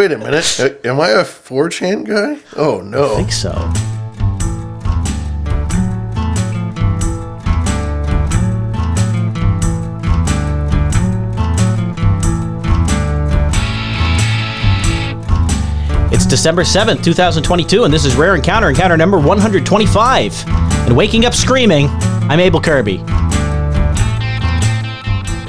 Wait a minute. Am I a 4chan guy? Oh, no. I think so. It's December 7th, 2022, and this is Rare Encounter, encounter number 125. And waking up screaming, I'm Abel Kirby.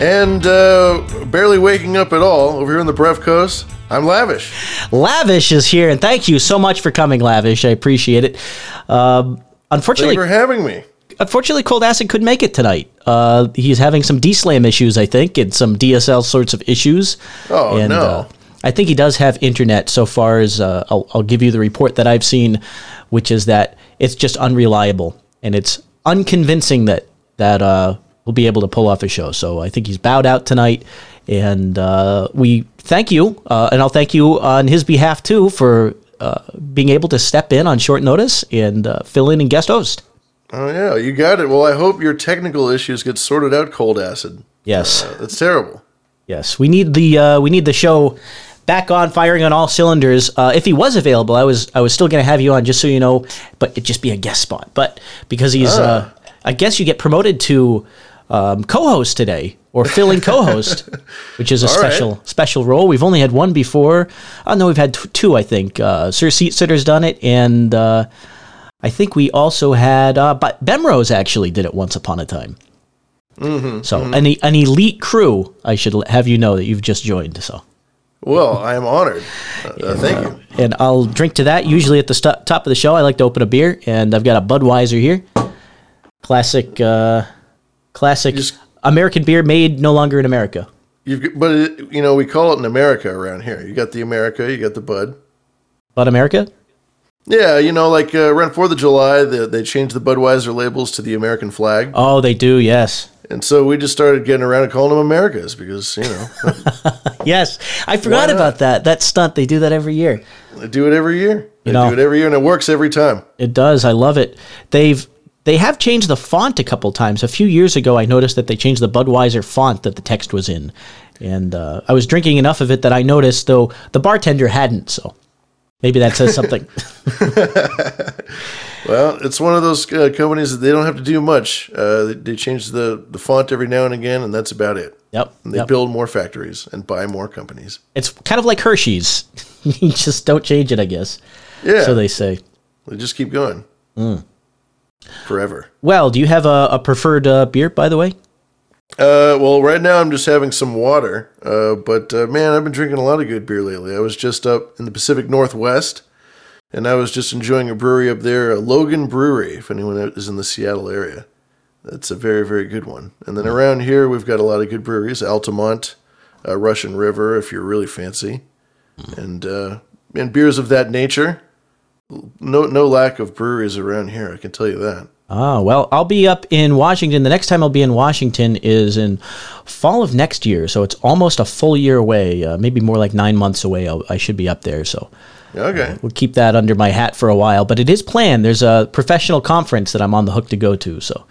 And uh, barely waking up at all over here on the Brev Coast, I'm Lavish. Lavish is here, and thank you so much for coming, Lavish. I appreciate it. Um, Thank unfortunately, you for having me. unfortunately, coldacid couldn't make it tonight. Uh, he's having some DSLAM issues, I think, and some DSL sorts of issues. Oh, and, no. Uh, I think he does have internet so far as uh, I'll, I'll give you the report that I've seen, which is that it's just unreliable and it's unconvincing that that uh, we'll be able to pull off a show. So I think he's bowed out tonight, and uh, we thank you, uh, and I'll thank you on his behalf too for uh, being able to step in on short notice and uh, fill in and guest host. Oh, yeah, you got it. Well, I hope your technical issues get sorted out, coldacid. Yes. That's terrible. Yes, we need the uh, we need the show back on, firing on all cylinders. Uh, if he was available, I was I was still going to have you on, just so you know, but it'd just be a guest spot. But because he's, uh, I guess you get promoted to um, co-host today or fill-in co-host, which is a All special right. special role. We've only had one before. Oh no, we've had t- two, I think. Uh, Sir Seat Sitter's done it, and uh, I think we also had, uh, but Bemrose actually did it once upon a time. Mm-hmm, So an, e- an elite crew, I should l- have you know that you've just joined. So Well, I am honored. Uh, uh, thank you. and I'll drink to that. Usually at the st- top of the show, I like to open a beer, and I've got a Budweiser here, classic, uh, classic American beer made no longer in America. You've, got- but it, you know, we call it in America around here. You got the America, you got the Bud. Bud America, Yeah, you know, like uh, around Fourth of July, they, they changed the Budweiser labels to the American flag, oh, they do. Yes, and so we just started getting around and calling them Americas because you know yes. I forgot about that. That stunt. They do that every year. they do it every year. They know. do it every year, and it works every time. It does. I love it. They've they have changed the font a couple times. A few years ago, I noticed that they changed the Budweiser font that the text was in, and uh, I was drinking enough of it that I noticed, though the bartender hadn't. So maybe that says something. Well, it's one of those uh, companies that they don't have to do much. Uh, they, they change the, the font every now and again, and that's about it. yep. And they yep. build more factories and buy more companies. It's kind of like Hershey's. you just don't change it, I guess. Yeah, So they say. they just keep going forever. Well, do you have a, a preferred uh, beer, by the way? Uh, well, right now I'm just having some water. Uh, but uh, man, I've been drinking a lot of good beer lately. I was just up in the Pacific Northwest, and I was just enjoying a brewery up there, Logan Brewery. If anyone is in the Seattle area, that's a very very good one. And then around here we've got a lot of good breweries: Altamont, uh, Russian River, if you're really fancy, and uh, and beers of that nature. No no lack of breweries around here. I can tell you that. Ah, well, I'll be up in Washington. The next time I'll be in Washington is in fall of next year, so it's almost a full year away. Uh, maybe more like nine months away. I'll, I should be up there, so Okay. we'll keep that under my hat for a while. But it is planned. There's a professional conference that I'm on the hook to go to, so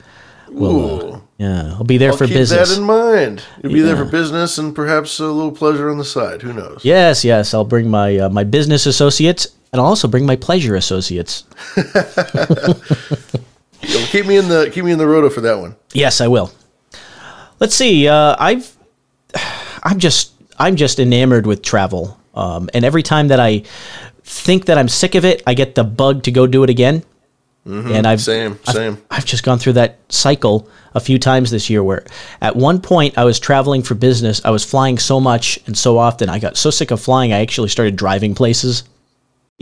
Ooh. Yeah, I'll be there I'll for keep business. that in mind. You'll be there for business and perhaps a little pleasure on the side. Who knows? yes, yes, I'll bring my uh, my business associates, and I'll also bring my pleasure associates. Keep me in the keep me in the roto for that one. Yes, I will. Let's see. Uh, I've I'm just I'm just enamored with travel, um, and every time that I think that I'm sick of it, I get the bug to go do it again. And I've Same, I've- same. I've just gone through that cycle a few times this year where at one point I was traveling for business. I was flying so much and so often. I got so sick of flying, I actually started driving places.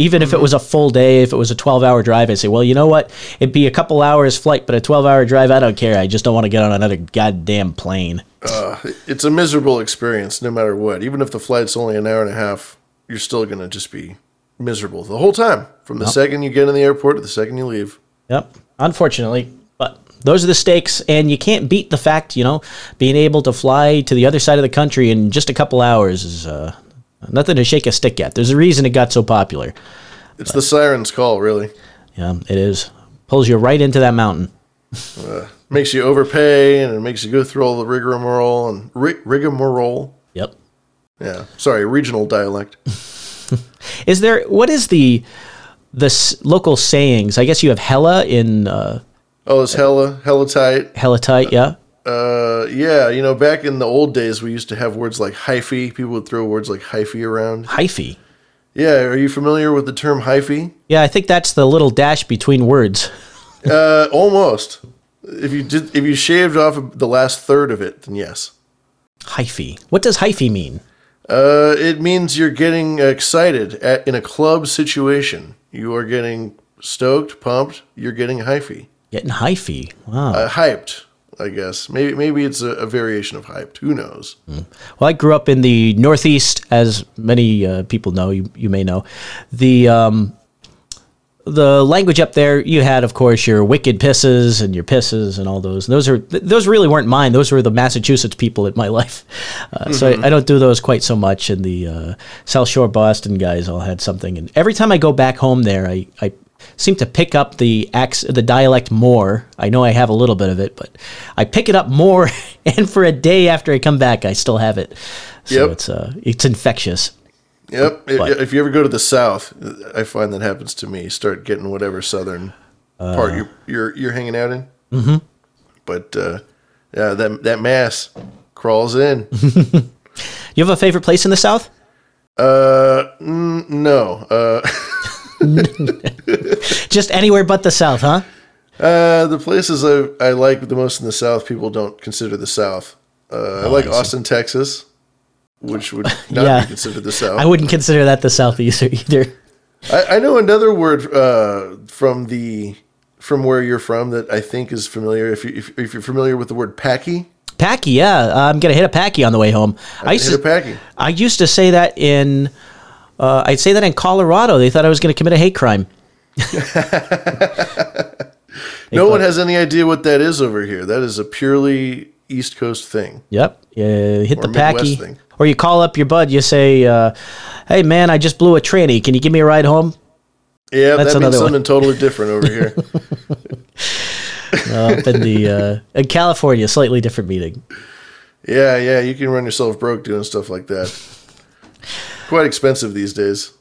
Even if it was a full day, if it was a 12 hour drive, I'd say, well, you know what? It'd be a couple hours flight, but a 12 hour drive, I don't care. I just don't want to get on another goddamn plane. Uh, it's a miserable experience no matter what. Even if the flight's only an hour and a half, you're still gonna just be miserable the whole time. From the second you get in the airport to the second you leave. Yep. Unfortunately, but those are the stakes, and you can't beat the fact, you know, being able to fly to the other side of the country in just a couple hours is uh, nothing to shake a stick at. There's a reason it got so popular. It's the siren's call, really. Yeah, it is. Pulls you right into that mountain. Makes you overpay and it makes you go through all the rigmarole and ri- rigmarole. Yep. Yeah, sorry, regional dialect. Is there what is the the s- local sayings? I guess you have hella in uh, Oh, it's hella hella tight. hella tight, yeah. Uh, yeah, you know, back in the old days, we used to have words like hyphy. People would throw words like hyphy around. Hyphy. Yeah, are you familiar with the term hyphy? Yeah, I think that's the little dash between words. Uh, almost. If you did, if you shaved off the last third of it, then yes. Hyphy. What does hyphy mean? Uh, it means you're getting excited at in a club situation. You are getting stoked, pumped. You're getting hyphy, Getting hyphy. Wow. uh, hyped. I guess maybe maybe it's a, a variation of hyped. Who knows? Well, I grew up in the Northeast, as many uh, people know. You you may know the um, the language up there. You had, of course, your wicked pisses and your pisses and all those. And those are th- those really weren't mine. Those were the Massachusetts people in my life. Uh, So I, I don't do those quite so much. And the uh, South Shore Boston guys all had something. And every time I go back home there, I. I seem to pick up the ac- the dialect more. I know I have a little bit of it, but I pick it up more, and for a day after I come back, I still have it. So Yep. it's uh, it's infectious. Yep. But- if you ever go to the South, I find that happens to me. Start getting whatever Southern part you're, you're you're hanging out in. Mm-hmm. But uh, yeah, that that mass crawls in. You have a favorite place in the South? uh, mm, no. Uh, Just anywhere but the South, huh? uh, the places I I like the most in the South, people don't consider the South. Uh, I like Oh, I. Austin, Texas, which would not Yeah. be considered the South. I wouldn't consider that the South either. I, I know another word uh, from the from where you're from that I think is familiar. If you if, if you're familiar with the word packy, Packy, yeah, I'm gonna hit a packy on the way home. I used hit a to, packy. I used to say that in, uh, I'd say that in Colorado. They thought I was gonna commit a hate crime. No one has any idea what that is over here. That is a purely East Coast thing. Yep. Yeah, hit the Midwest packy. Or you call up your bud, you say, uh, hey man, I just blew a tranny. Can you give me a ride home? Yeah, That's that means another one. something totally different over here. Uh, up in the uh, in California, slightly different meaning. yeah, yeah, you can run yourself broke doing stuff like that. Quite expensive these days.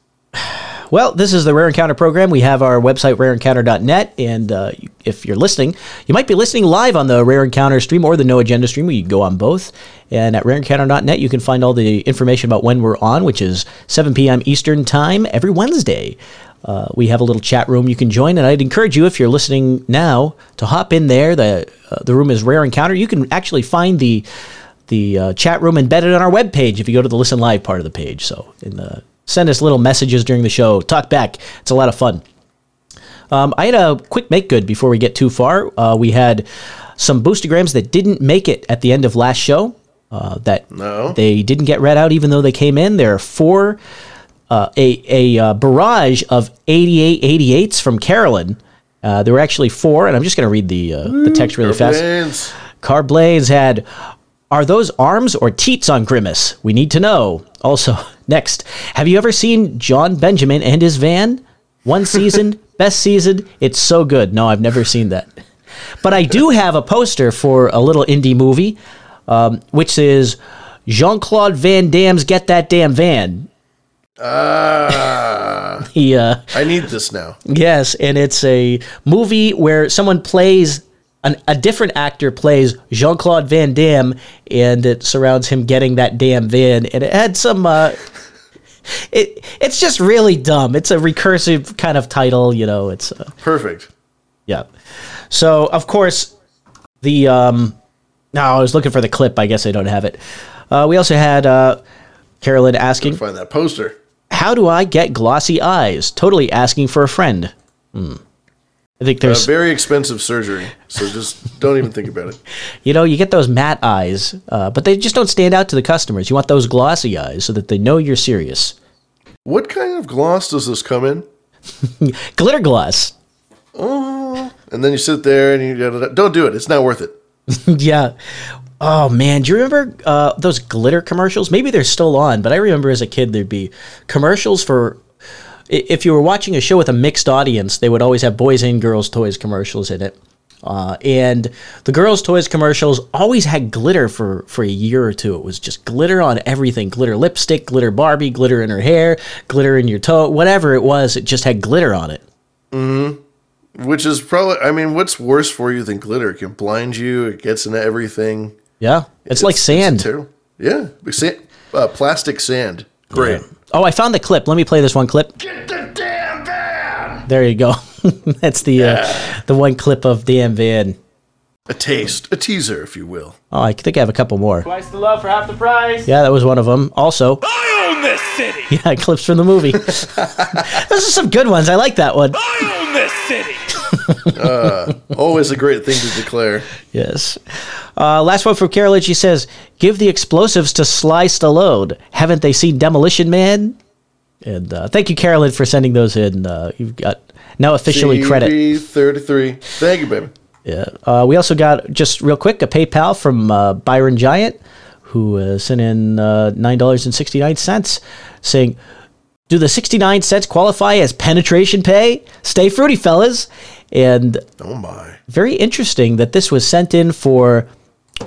Well, this is the Rare Encounter program. We have our website, rareencounter.net. And uh, if you're listening, you might be listening live on the Rare Encounter stream or the No Agenda stream. We go on both. And at rareencounter.net, you can find all the information about when we're on, which is 7 p.m. Eastern Time every Wednesday. Uh, we have a little chat room you can join, and I'd encourage you, if you're listening now, to hop in there. The uh, the room is Rare Encounter. You can actually find the the uh, chat room embedded on our webpage if you go to the listen live part of the page. So, send us little messages during the show. Talk back. It's a lot of fun. Um, I had a quick make good before we get too far. Uh, we had some boostergrams that didn't make it at the end of last show. Uh, that No. they didn't get read out even though they came in. There are four, uh, a, a uh, barrage of 88 88s from Carolyn. Uh, there were actually four, and I'm just going to read the uh, the text really fast. Airplanes. Car Blades had Are those arms or teats on Grimace? We need to know. Also, next, have you ever seen Jon Benjamin and his van? One season, best season. It's so good. No, I've never seen that. But I do have a poster for a little indie movie, um, which is Jean Claude Van Damme's Get That Damn Van. Ah, He, uh, I need this now. Yes, and it's a movie where someone plays an, a different actor plays Jean Claude Van Damme, and it surrounds him getting that damn van, and it had some. Uh, it it's just really dumb. It's a recursive kind of title, you know. It's uh, Perfect. yeah. So of course the um. No, I was looking for the clip. I guess I don't have it. Uh, we also had uh, Carolyn asking, Find that poster. "How do I get glossy eyes?" Totally asking for a friend. Hmm. I think Uh, there's very expensive surgery, so just don't even think about it. You know, you get those matte eyes, uh, but they just don't stand out to the customers. You want those glossy eyes so that they know you're serious. What kind of gloss does this come in? Glitter gloss. Oh, and then you sit there and you don't do it. It's not worth it. yeah. Oh man, do you remember uh, those glitter commercials? Maybe they're still on, but I remember as a kid there'd be commercials for. If you were watching a show with a mixed audience, they would always have boys and girls toys commercials in it. Uh, and the girls' toys commercials always had glitter for, for a year or two. It was just glitter on everything glitter lipstick, glitter Barbie, glitter in her hair, glitter in your toe, whatever it was, it just had glitter on it. Which is probably, I mean, what's worse for you than glitter? It can blind you. It gets into everything. Yeah. It's, like sand. terrible. Yeah, but sa- uh, plastic sand. Great. Oh, I found the clip. Let me play this one clip. Get the damn van. There you go. That's the uh, the one clip of Dan Van. A taste, a teaser, if you will. Oh, I think I have a couple more. Twice the love for half the price. Yeah, that was one of them. Also, I own this city. yeah, clips from the movie. Those are some good ones. I like that one. I own this city. Always a great thing to declare. Yes. Uh, last one from Carolyn. She says, "Give the explosives to Sly Stallone. Haven't they seen Demolition Man?" And uh, thank you, Carolyn, for sending those in. Uh, you've got now officially credit. thirty-three. Thank you, baby. Yeah. Uh, we also got just real quick a PayPal from uh, Byron Giant, who uh, sent in uh, nine dollars and sixty nine cents, saying, "Do the sixty nine cents qualify as penetration pay? Stay fruity, fellas." And Oh my. very interesting that this was sent in for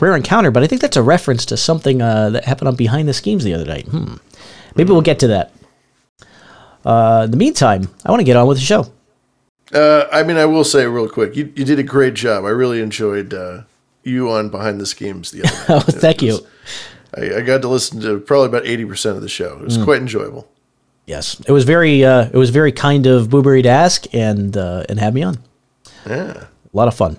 rare encounter, but I think that's a reference to something uh, that happened on Behind the Schemes the other night. Hmm. Maybe we'll get to that. Uh, in the meantime, I want to get on with the show. Uh, I mean, I will say real quick, you, you did a great job. I really enjoyed uh, you on Behind the Schemes the other night. Oh, thank you. I, I got to listen to probably about eighty percent of the show. It was Hmm. quite enjoyable. Yes, it was very uh, it was very kind of Blueberry to ask and uh, and have me on. Yeah. A lot of fun.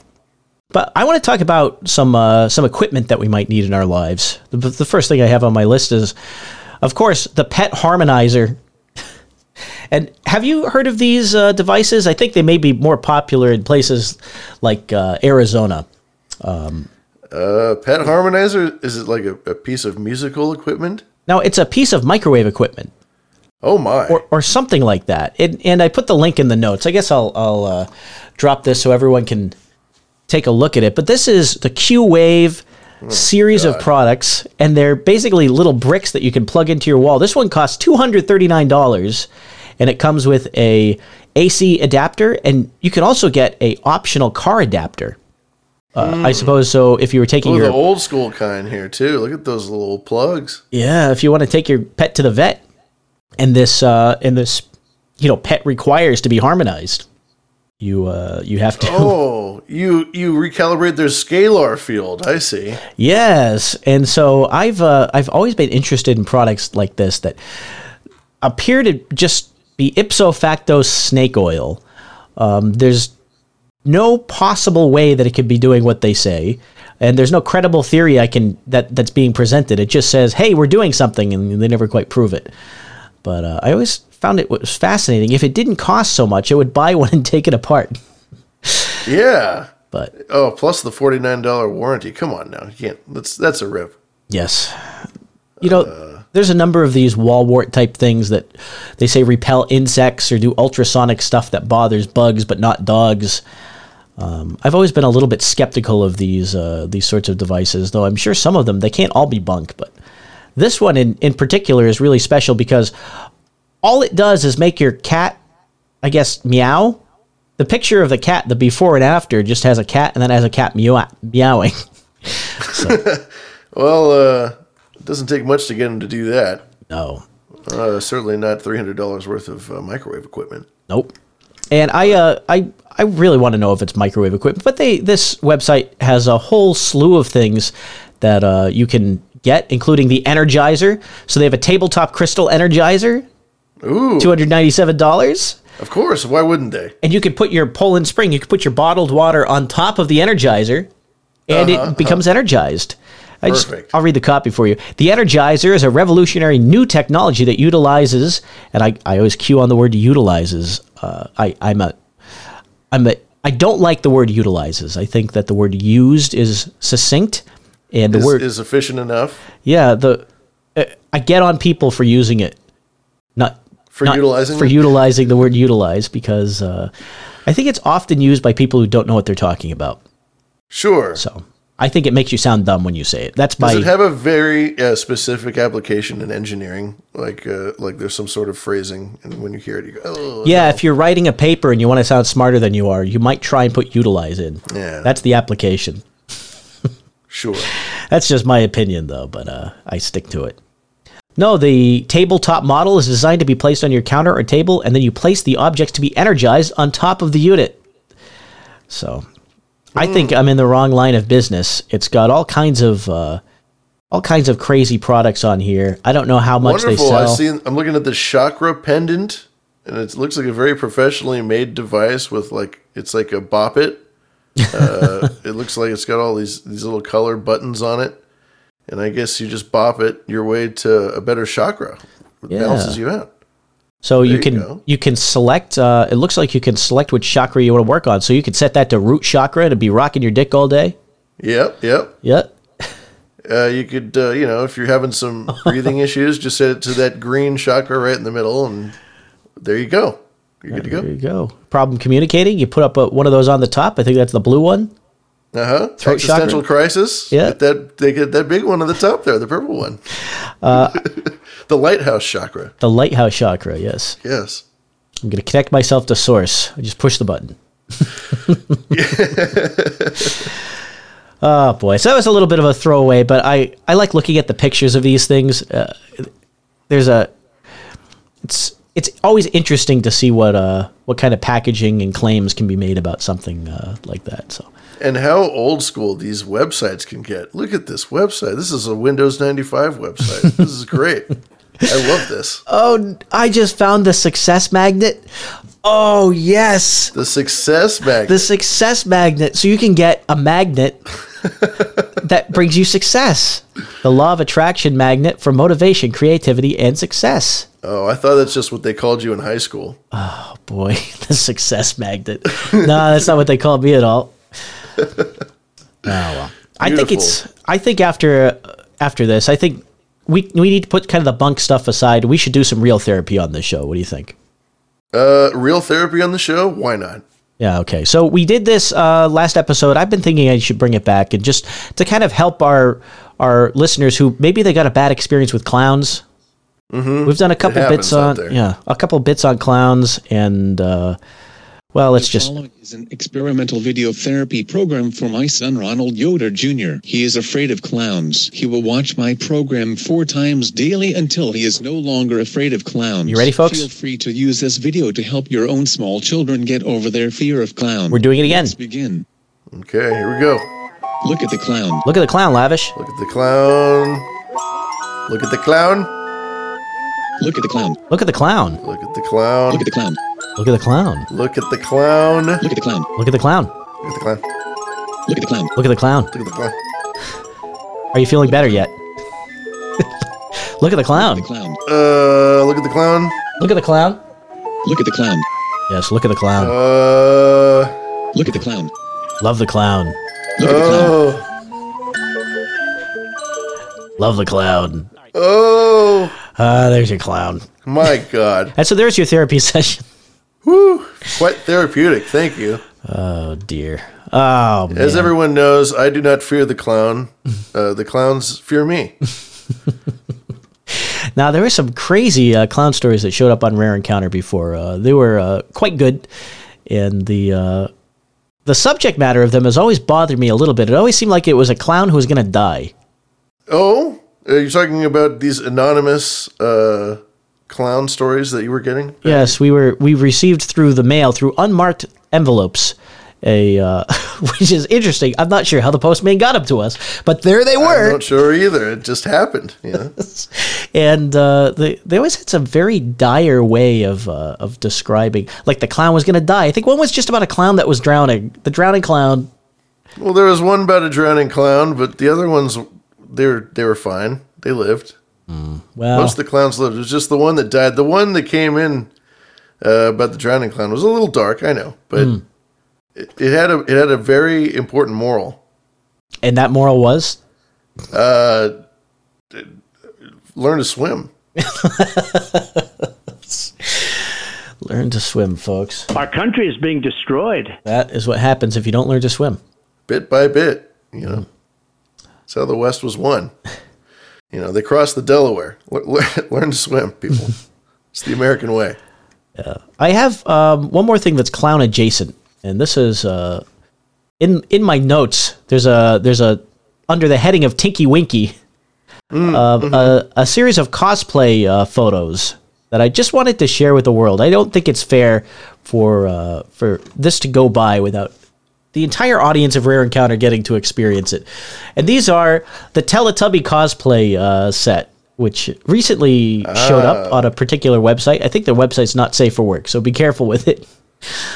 But I want to talk about some uh, some equipment that we might need in our lives. The, the first thing I have on my list is, of course, the Pet Harmonizer. and have you heard of these uh, devices? I think they may be more popular in places like uh, Arizona. Uh, Pet Harmonizer is it like a, a piece of musical equipment? Now it's a piece of microwave equipment. Oh my. or, or something like that. And, and I put the link in the notes. I guess I'll, I'll uh, drop this so everyone can take a look at it. But this is the Q Wave series of products, and they're basically little bricks that you can plug into your wall. This one costs two hundred thirty nine dollars, and it comes with a AC adapter, and you can also get a optional car adapter. Uh, I suppose so. If you were taking oh, your the old school kind here too. Look at those little plugs. Yeah, if you want to take your pet to the vet, and this uh, and this, you know, pet requires to be harmonized. You uh, you have to. Oh, you you recalibrate their scalar field. I see. Yes, and so I've uh, I've always been interested in products like this that appear to just be ipso facto snake oil. Um, there's no possible way that it could be doing what they say, and there's no credible theory I can that that's being presented. It just says, "Hey, we're doing something," and they never quite prove it. But uh, I always found it was fascinating. If it didn't cost so much, I would buy one and take it apart. Yeah. But Oh, plus the forty nine dollar warranty. Come on now, you can't. That's that's a rip. Yes. You know, there's a number of these wall wart type things that they say repel insects or do ultrasonic stuff that bothers bugs but not dogs. Um, I've always been a little bit skeptical of these uh, these sorts of devices, though I'm sure some of them they can't all be bunk. But this one in, in particular is really special because all it does is make your cat, I guess, meow. The picture of the cat, the before and after, just has a cat and then has a cat meow- meowing. Well, uh, it doesn't take much to get them to do that. No, Uh, certainly not three hundred dollars worth of uh, microwave equipment. Nope. And I, uh, I, I really want to know if it's microwave equipment. But they, this website has a whole slew of things that uh, you can get, including the Energizer. So they have a tabletop crystal Energizer, Ooh, two hundred ninety-seven dollars. of course. Why wouldn't they? And you could put your Poland Spring. You could put your bottled water on top of the Energizer, and it becomes energized. I just, Perfect. I'll read the copy for you. The Energizer is a revolutionary new technology that utilizes, and I, I always cue on the word utilizes. Uh, I, I'm a, I'm a, I don't like the word utilizes. I think that the word used is succinct, and the Is, word is efficient enough yeah the, uh, I get on people for using it, not for not utilizing for it? utilizing the word utilize because uh, I think it's often used by people who don't know what they're talking about. Sure. So I think it makes you sound dumb when you say it. That's my Does it have a very uh, specific application in engineering? Like, uh, like there's some sort of phrasing, and when you hear it, you go, "Oh, yeah. If you're writing a paper and you want to sound smarter than you are, you might try and put utilize in. Yeah. that's the application. Sure." That's just my opinion, though, but uh, I stick to it. No, the tabletop model is designed to be placed on your counter or table, and then you place the objects to be energized on top of the unit. So, I think I'm in the wrong line of business. It's got all kinds of uh, all kinds of crazy products on here. I don't know how much Wonderful. they sell. see. I'm looking at the chakra pendant, and it looks like a very professionally made device with like it's like a bop it. Uh, it looks like it's got all these these little color buttons on it, and I guess you just bop it your way to a better chakra. It Yeah. balances you out. So you you can go. you can select. Uh, it looks like you can select which chakra you want to work on. So you can set that to root chakra to be rocking your dick all day. Yep, yep. Yep. Uh, you could, uh, you know, if you're having some breathing issues, just set it to that green chakra right in the middle, and there you go. You're good to go. There you go. Problem communicating. You put up a, one of those on the top. I think that's the blue one. Uh huh. Existential chakra? crisis. Yeah. Get that they get that big one on the top there, the purple one. Uh, the lighthouse chakra. The lighthouse chakra. Yes. Yes. I'm going to connect myself to source. I just push the button. oh boy, so that was a little bit of a throwaway, but I I like looking at the pictures of these things. Uh, there's a it's it's always interesting to see what uh what kind of packaging and claims can be made about something uh, like that. So And how old school these websites can get. Look at this website. This is a Windows 95 website. this is great. I love this. oh, I just found the success magnet. Oh yes, The success magnet. the success magnet so you can get a magnet that brings you success. The law of attraction magnet for motivation creativity and success. Oh, I thought that's just what they called you in high school. Oh boy. The success magnet. No that's not what they called me at all. Oh well. I think it's i think after after this i think we we need to put kind of the bunk stuff aside. We should do some real therapy on this show. What do you think? Uh, real therapy on the show? Why not? Yeah, okay. So we did this uh, last episode. I've been thinking I should bring it back and just to kind of help our our listeners who maybe they got a bad experience with clowns. Mm-hmm. We've done a couple bits on yeah, a couple bits on clowns and uh, well, let's The just following is an experimental video therapy program for my son Ronald Yoder Jr. He is afraid of clowns. He will watch my program four times daily until he is no longer afraid of clowns. You ready, folks? Feel free to use this video to help your own small children get over their fear of clowns. We're doing it again. Let's begin. Okay, here we go. Look at the clown. look at the clown, lavish. Look at the clown. Look at the clown. Look at the clown. Look at the clown. Look at the clown. Look at the clown. Look at the clown. Look at the clown. Look at the clown. Look at the clown. Look at the clown. Look at the clown. Look at the clown. Look at the clown. Are you feeling better yet? look at the clown. The clown. Uh, look at the clown. Look at the clown. Look at the clown. Yes, look at the clown. Uh, Look at the clown. Love the clown. Look at the clown. oh, Love the clown. oh, Ah, there's your clown. my God. And so there's your therapy session. Whew. Quite therapeutic. Thank you. Oh dear. Oh man. As everyone knows, I do not fear the clown. Uh, the clowns fear me. now there were some crazy uh, clown stories that showed up on Rare Encounter before. Uh, they were uh, quite good, and the uh, the subject matter of them has always bothered me a little bit. It always seemed like it was a clown who was going to die. Oh, are you talking about these anonymous uh, clown stories that you were getting? Yes, we were we received through the mail through unmarked envelopes. A uh, which is interesting. I'm not sure how the postman got them to us, but there they were. I'm not sure either. It just happened. Yeah. and uh, they they always had some very dire way of uh, of describing, like the clown was going to die. I think one was just about a clown that was drowning. The drowning clown. well, there was one about a drowning clown, but the other ones they were they were fine. They lived. Well, Most of the clowns lived. It was just the one that died. The one that came in uh, about the drowning clown was a little dark. I know, but it, it had a it had a very important moral. and that moral was Uh, learn to swim. learn to swim, folks. Our country is being destroyed. That is what happens if you don't learn to swim. bit by bit. You know, That's how the West was won. You know, they crossed the Delaware. Le- le- learn to swim, people. it's the American way. Yeah. I have um, one more thing that's clown adjacent, and this is uh, in in my notes. There's a there's a under the heading of Tinky Winky, uh, a, a series of cosplay uh, photos that I just wanted to share with the world. I don't think it's fair for uh, for this to go by without the entire audience of Rare Encounter getting to experience it. And these are the Teletubby cosplay uh, set. Which recently showed up on a particular website. I think their website's not safe for work, so be careful with it.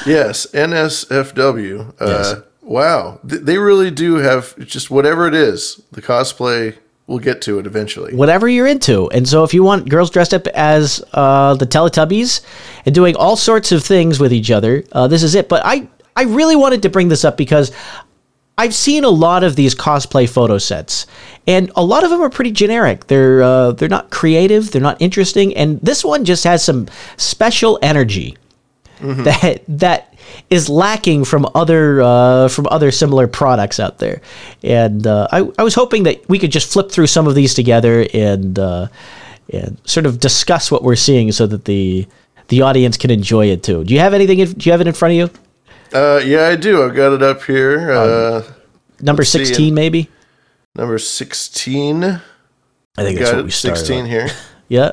Yes, NSFW. Uh, Yes. Wow. Th- they really do have just whatever it is, the cosplay, we'll get to it eventually. whatever you're into. And so if you want girls dressed up as uh, the Teletubbies and doing all sorts of things with each other, uh, this is it. But I, I really wanted to bring this up because I've seen a lot of these cosplay photo sets, and a lot of them are pretty generic. They're uh, they're not creative, they're not interesting, and this one just has some special energy that that is lacking from other uh, from other similar products out there. And uh, I, I was hoping that we could just flip through some of these together and uh, and sort of discuss what we're seeing, so that the the audience can enjoy it too. Do you have anything? in- Do you have it in front of you? Uh, yeah, I do. I've got it up here. Uh, Number sixteen, and- maybe. number 16. I think that's Got what we started. 16 on. here. Yeah.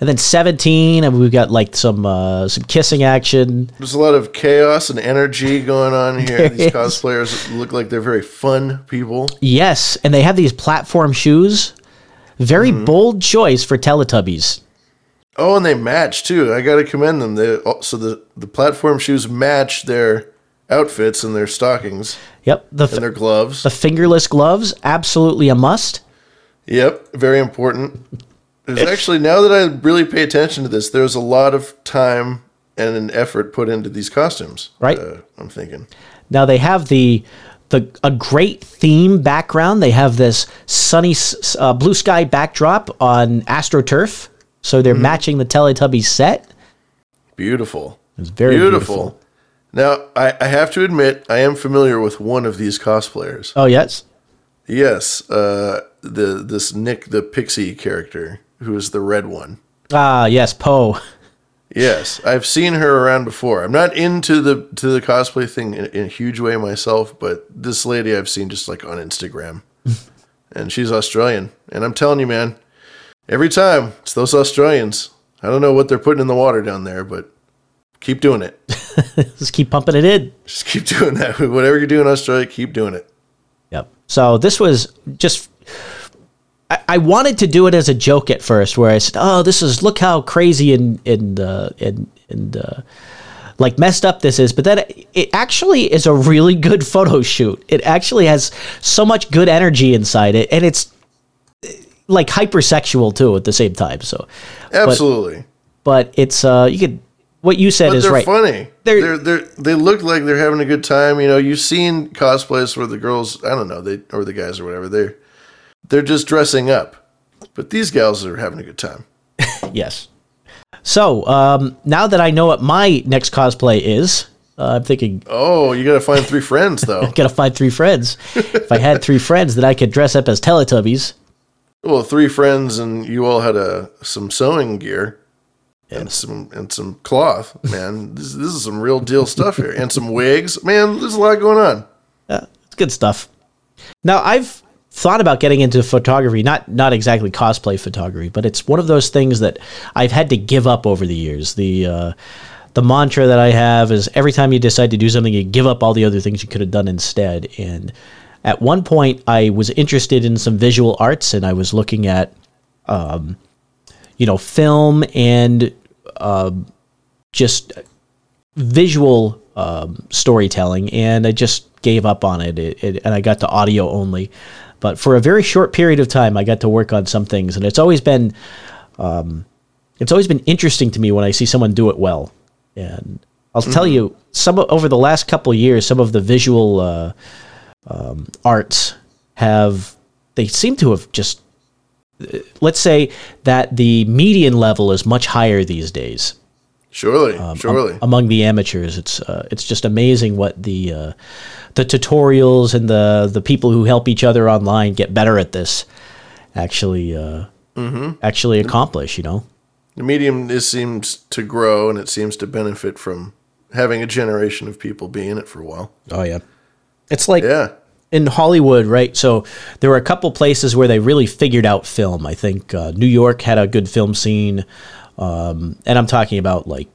And then 17, and we've got like some uh, some kissing action. There's a lot of chaos and energy going on here. These cosplayers look like they're very fun people. Yes, and they have these platform shoes. Very Mm-hmm. bold choice for Teletubbies. Oh, and they match too. I got to commend them. They so the the platform shoes match their outfits and their stockings Yep, the and their gloves. the fingerless gloves absolutely a must. Yep, very important. There's actually now that I really pay attention to this, there's a lot of time and an effort put into these costumes. Right. Uh, I'm thinking. Now they have the the a great theme background. They have this sunny uh, blue sky backdrop on AstroTurf, so they're matching the Teletubbies set. Beautiful. It's very beautiful. beautiful. Now, I, I have to admit, I am familiar with one of these cosplayers. Oh yes, Yes, uh, the this Nick the Pixie character, who is the red one. ah yes, Po. Yes, I've seen her around before. I'm not into the to the cosplay thing in, in a huge way myself, but this lady I've seen just like on Instagram, and she's Australian. And I'm telling you, man, every time it's those Australians. I don't know what they're putting in the water down there, but keep doing it. Just keep pumping it in. Just keep doing that. Whatever you're doing in Australia, keep doing it. Yep. So this was just. I, I wanted to do it as a joke at first, where I said, "Oh, this is look how crazy and and uh, and and uh, like messed up this is." But then it, it actually is a really good photo shoot. It actually has so much good energy inside it, and it's like hypersexual too at the same time. So, Absolutely. but it's uh, you could what you said But is they're right. funny. They're- They're, they're they look like they're having a good time. You know, you've seen cosplays where the girls, I don't know, they or the guys or whatever, they're they're just dressing up. But these gals are having a good time. Yes. So um, now that I know what my next cosplay is, uh, I'm thinking Oh, you gotta find three friends though. gotta find three friends. if I had three friends, then I could dress up as Teletubbies. Well, three friends and you all had a some sewing gear. And some and some cloth, man. This, this is some real deal stuff here, and some wigs, man. There's a lot going on. Yeah, it's good stuff. Now I've thought about getting into photography, not not exactly cosplay photography, but it's one of those things that I've had to give up over the years. The uh, the mantra that I have is every time you decide to do something, you give up all the other things you could have done instead. And at one point, I was interested in some visual arts, and I was looking at, um, you know, film and um, just visual um, storytelling, and I just gave up on it. It, it. And I got to audio only. But for a very short period of time, I got to work on some things, and it's always been, um, it's always been interesting to me when I see someone do it well. And I'll tell you, some over the last couple of years, some of the visual uh, um, arts have they seem to have just let's say that the median level is much higher these days Surely, um, surely. among the amateurs. It's uh, it's just amazing what the uh, the tutorials and the the people who help each other online get better at this actually uh, actually accomplish. You know, the medium is, seems to grow, and it seems to benefit from having a generation of people be in it for a while. oh yeah, it's like Yeah. in Hollywood, right? So there were a couple places where they really figured out film. I think uh, New York had a good film scene, um, and I'm talking about like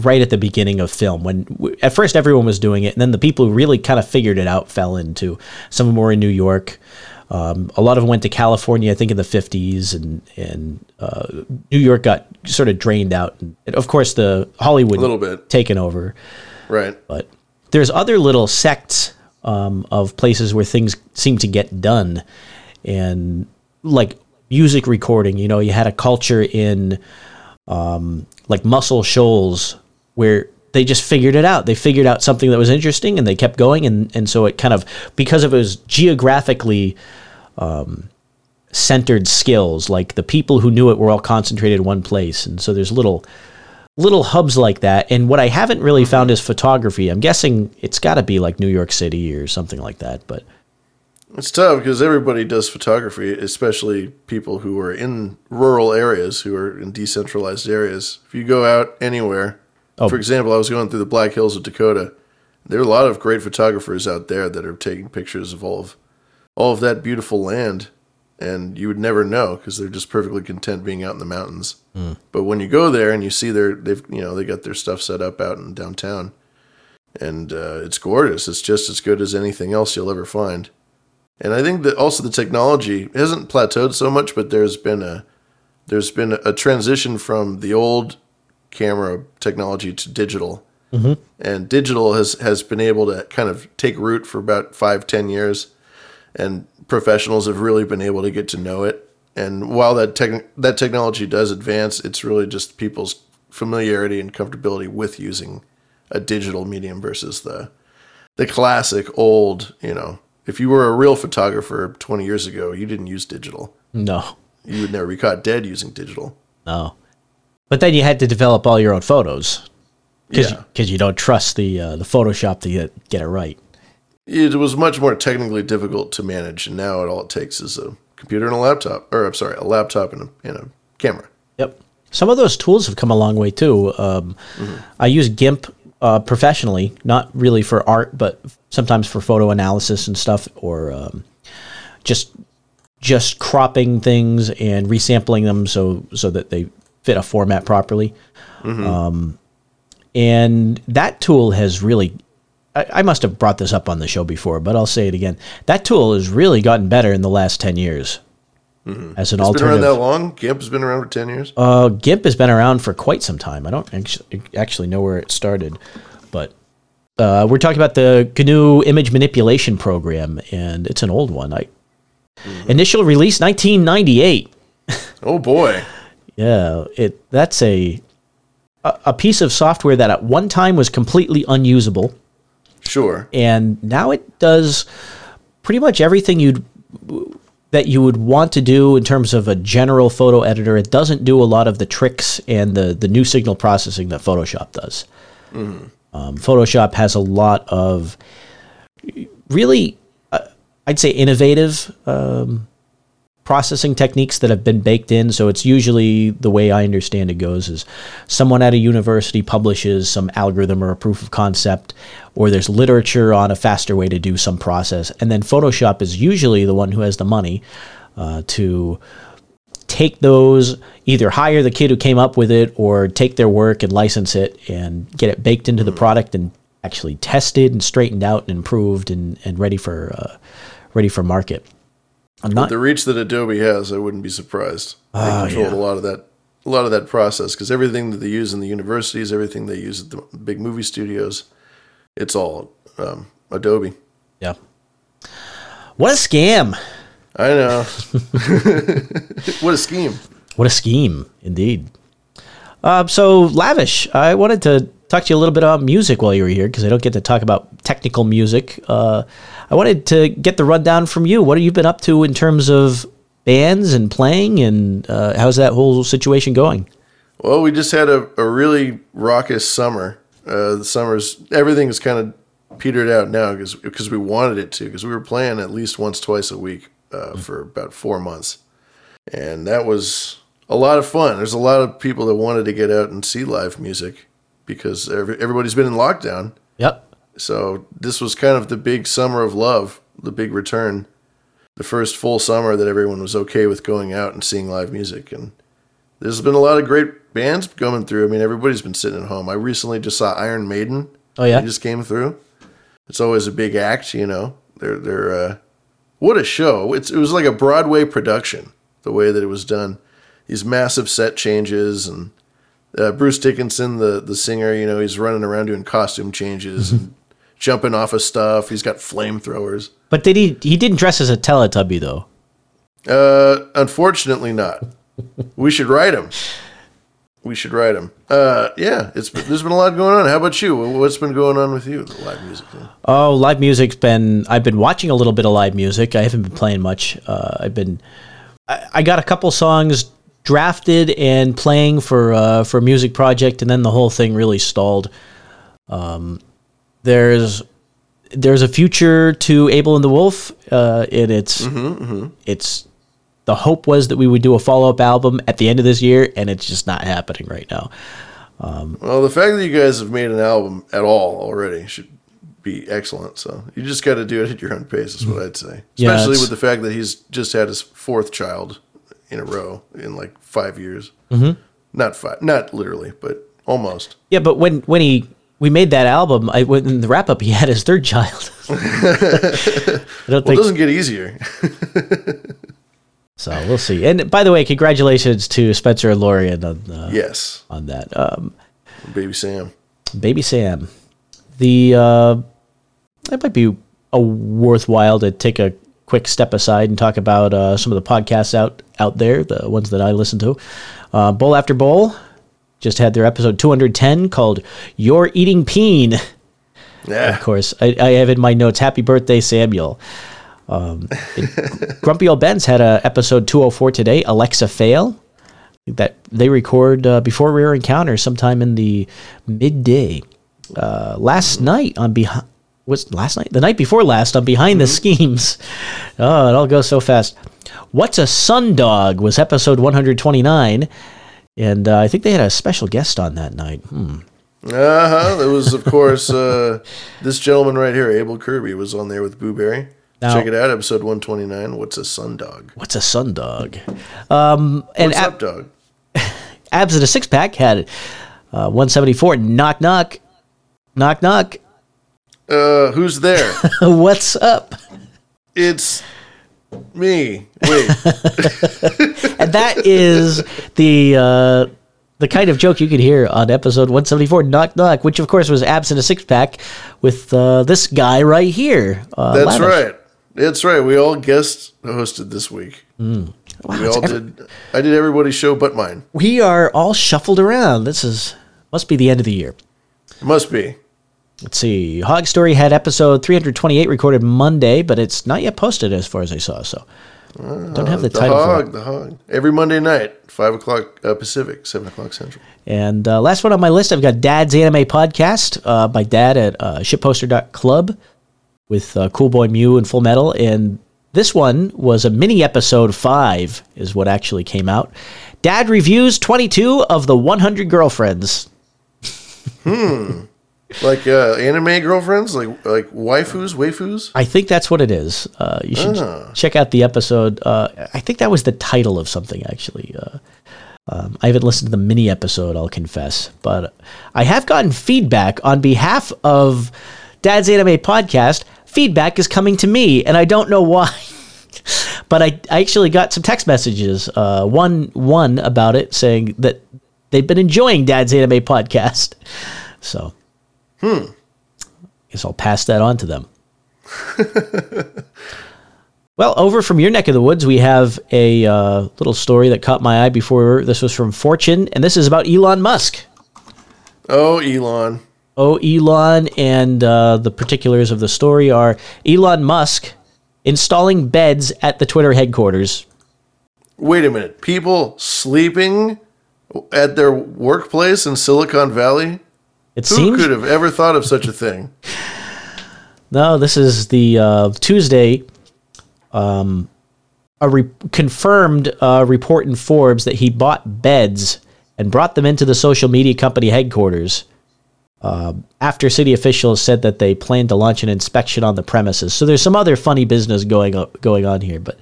right at the beginning of film when w- at first everyone was doing it, and then the people who really kind of figured it out fell into. Some of them were in New York. Um, a lot of them went to California, I think, in the 50s, and and uh, New York got sort of drained out. And, of course, the Hollywood A little bit. taken over Right. but there's other little sects um, of places where things seem to get done. And like music recording you know you had a culture in um, like muscle shoals where they just figured it out. They figured out something that was interesting and they kept going. And, and so it kind of because of it was geographically um, centered skills like the people who knew it were all concentrated in one place. And so there's little little hubs like that. And what I haven't really mm-hmm. found is photography. I'm guessing it's got to be like New York City or something like that. But It's tough because everybody does photography, especially people who are in rural areas, who are in decentralized areas. If you go out anywhere, Oh. for example, I was going through the Black Hills of Dakota. There are a lot of great photographers out there that are taking pictures of all of all of that beautiful land, and you would never know because they're just perfectly content being out in the mountains. But when you go there and you see their they've you know they got their stuff set up out in downtown, and uh, it's gorgeous. It's just as good as anything else you'll ever find. And I think that also the technology hasn't plateaued so much, but there's been a there's been a transition from the old camera technology to digital, and digital has has been able to kind of take root for about five ten years, and professionals have really been able to get to know it. And while that tech that technology does advance, it's really just people's familiarity and comfortability with using a digital medium versus the the classic old, you know, if you were a real photographer 20 years ago, you didn't use digital. no, You would never be caught dead using digital. no. But then you had to develop all your own photos because Yeah. you don't trust the uh, the Photoshop to get, get it right. It was much more technically difficult to manage, and now it all it takes is a computer and a laptop, or I'm sorry, a laptop and a, and a camera. Yep. Some of those tools have come a long way too. Um, I use GIMP uh, professionally, not really for art, but sometimes for photo analysis and stuff, or um, just just cropping things and resampling them so so that they fit a format properly. Um, and that tool has really. I, I must have brought this up on the show before, but I'll say it again. That tool has really gotten better in the last ten years. As an It's been around alternative, that long. GIMP has been around for 10 years. uh, GIMP has been around for quite some time. I don't actually, actually know where it started, but uh, we're talking about the GNU image manipulation program, and it's an old one. I initial release 1998. oh boy. Yeah, it that's a a a piece of software that at one time was completely unusable, Sure. and now it does pretty much everything you'd that you would want to do in terms of a general photo editor. It doesn't do a lot of the tricks and the the new signal processing that Photoshop does. Um, Photoshop has a lot of really, uh, I'd say, innovative um, processing techniques that have been baked in. So it's usually the way I understand it goes is someone at a university publishes some algorithm or a proof of concept, or there's literature on a faster way to do some process, and then Photoshop is usually the one who has the money uh, to take those either hire the kid who came up with it or take their work and license it and get it baked into the product and actually tested and straightened out and improved and, and ready for uh, ready for market. I'm With the reach that Adobe has, I wouldn't be surprised. They Oh, controlled yeah. a lot of that, a lot of that process because everything that they use in the universities, everything they use at the big movie studios, it's all um, Adobe. yeah. What a scam! I know. what a scheme. What a scheme, indeed. Uh, so lavish. I wanted to talk to you a little bit about music while you were here because I don't get to talk about technical music. Uh, I wanted to get the rundown from you. What have you been up to in terms of bands and playing, and uh, how's that whole situation going? Well, we just had a, a really raucous summer. Uh, the summer's everything's kind of petered out now because because we wanted it to because we were playing at least once twice a week uh, for about four months, and that was a lot of fun. There's a lot of people that wanted to get out and see live music because every, everybody's been in lockdown. Yep. So this was kind of the big summer of love, the big return, the first full summer that everyone was okay with going out and seeing live music. And there's been a lot of great bands coming through. I mean, everybody's been sitting at home. I recently just saw Iron Maiden. Oh, yeah? They just came through. It's always a big act, you know. They're they're uh, what a show. It's it was like a Broadway production the way that it was done. These massive set changes and uh, Bruce Dickinson, the the singer, you know, he's running around doing costume changes and jumping off of stuff. He's got flamethrowers. But did he? He didn't dress as a Teletubby though. Uh, unfortunately, not. we should write him. We should write him. Uh, yeah, it's there's been a lot going on. How about you? What's been going on with you, the live music thing? Oh, live music's been. I've been watching a little bit of live music. I haven't been playing much. Uh, I've been. I, I got a couple songs drafted and playing for uh, for a music project, and then the whole thing really stalled. Um, there's there's a future to Abel and the Wolf, uh, and it's it's the hope was that we would do a follow up album at the end of this year, and it's just not happening right now. Well, the fact that you guys have made an album at all already should be excellent. So you just got to do it at your own pace. Is what I'd say. Especially it's- with the fact that he's just had his fourth child in a row in like five years. Mm-hmm. Not five, not literally, but almost. Yeah, but when when he we made that album, I in the wrap up he had his third child. I don't Well, it doesn't get easier. so. We'll see. And by the way, congratulations to Spencer and Lorian on uh, yes, on that. Um, baby Sam. Baby Sam. The uh, it might be a worthwhile to take a quick step aside and talk about uh, some of the podcasts out out there, the ones that I listen to. Uh, Bowl After Bowl just had their episode 210 called "You're Eating Peen." Yeah, Of course, I, I have in my notes "Happy Birthday, Samuel." Um, it- Grumpy Old Ben's had a episode 204 today. Alexa Fail that they record uh, before Rare Encounter sometime in the midday. Uh, last night on behind was last night the night before last on Behind the Schemes. Oh, it all goes so fast. What's a Sundog was episode 129, and uh, I think they had a special guest on that night. Hmm. uh huh. There was, of course, uh, this gentleman right here, Abel Kirby, was on there with Boo Berry. Now- Check it out, episode one twenty nine. What's a sundog? What's a Sundog? Um, and What's Ab- up, dog? Abs in a Six Pack had uh, 174. Knock, knock. Knock, knock. Uh, who's there? What's up? it's me. Wait, that is the uh, the kind of joke you could hear on episode 174, Knock Knock, which of course was Abs in a Six Pack with uh, this guy right here. Uh, that's Lavish. right. That's right. We all guest hosted this week. Wow, we all every- did. I did everybody's show but mine. we are all shuffled around. This is must be the end of the year. It must be. Let's see. Hog Story had episode 328 recorded Monday, but it's not yet posted as far as I saw. So don't have the, The title hog. The hog. Every Monday night, five o'clock uh, Pacific, seven o'clock Central. And uh, last one on my list, I've got Dad's Anime Podcast uh, by Dad at uh, shipposter.club with uh, Cool Boy Mew and Full Metal. And this one was a mini episode five, is what actually came out. Dad reviews 22 of the 100 girlfriends. Like uh, anime girlfriends, like like waifus, waifus. I think that's what it is. Uh, you should Ah. check out the episode. Uh, I think that was the title of something, actually. Uh, um, I haven't listened to the mini episode, I'll confess. But I have gotten feedback on behalf of Dad's Anime Podcast. Feedback is coming to me, and I don't know why. but I, I actually got some text messages. Uh, one one about it saying that they've been enjoying Dad's Anime Podcast. So, hmm. Guess I'll pass that on to them. Well, over from your neck of the woods, we have a uh, little story that caught my eye before. This was from Fortune, and this is about Elon Musk. Oh, Elon. Oh, Elon, and uh, the particulars of the story are Elon Musk installing beds at the Twitter headquarters. Wait a minute. People sleeping at their workplace in Silicon Valley. It Who seems could have ever thought of such a thing? no. This is the uh, Tuesday. Um, a re- confirmed uh, report in Forbes that he bought beds and brought them into the social media company headquarters. Uh, after city officials said that they plan to launch an inspection on the premises, so there's some other funny business going on, going on here. But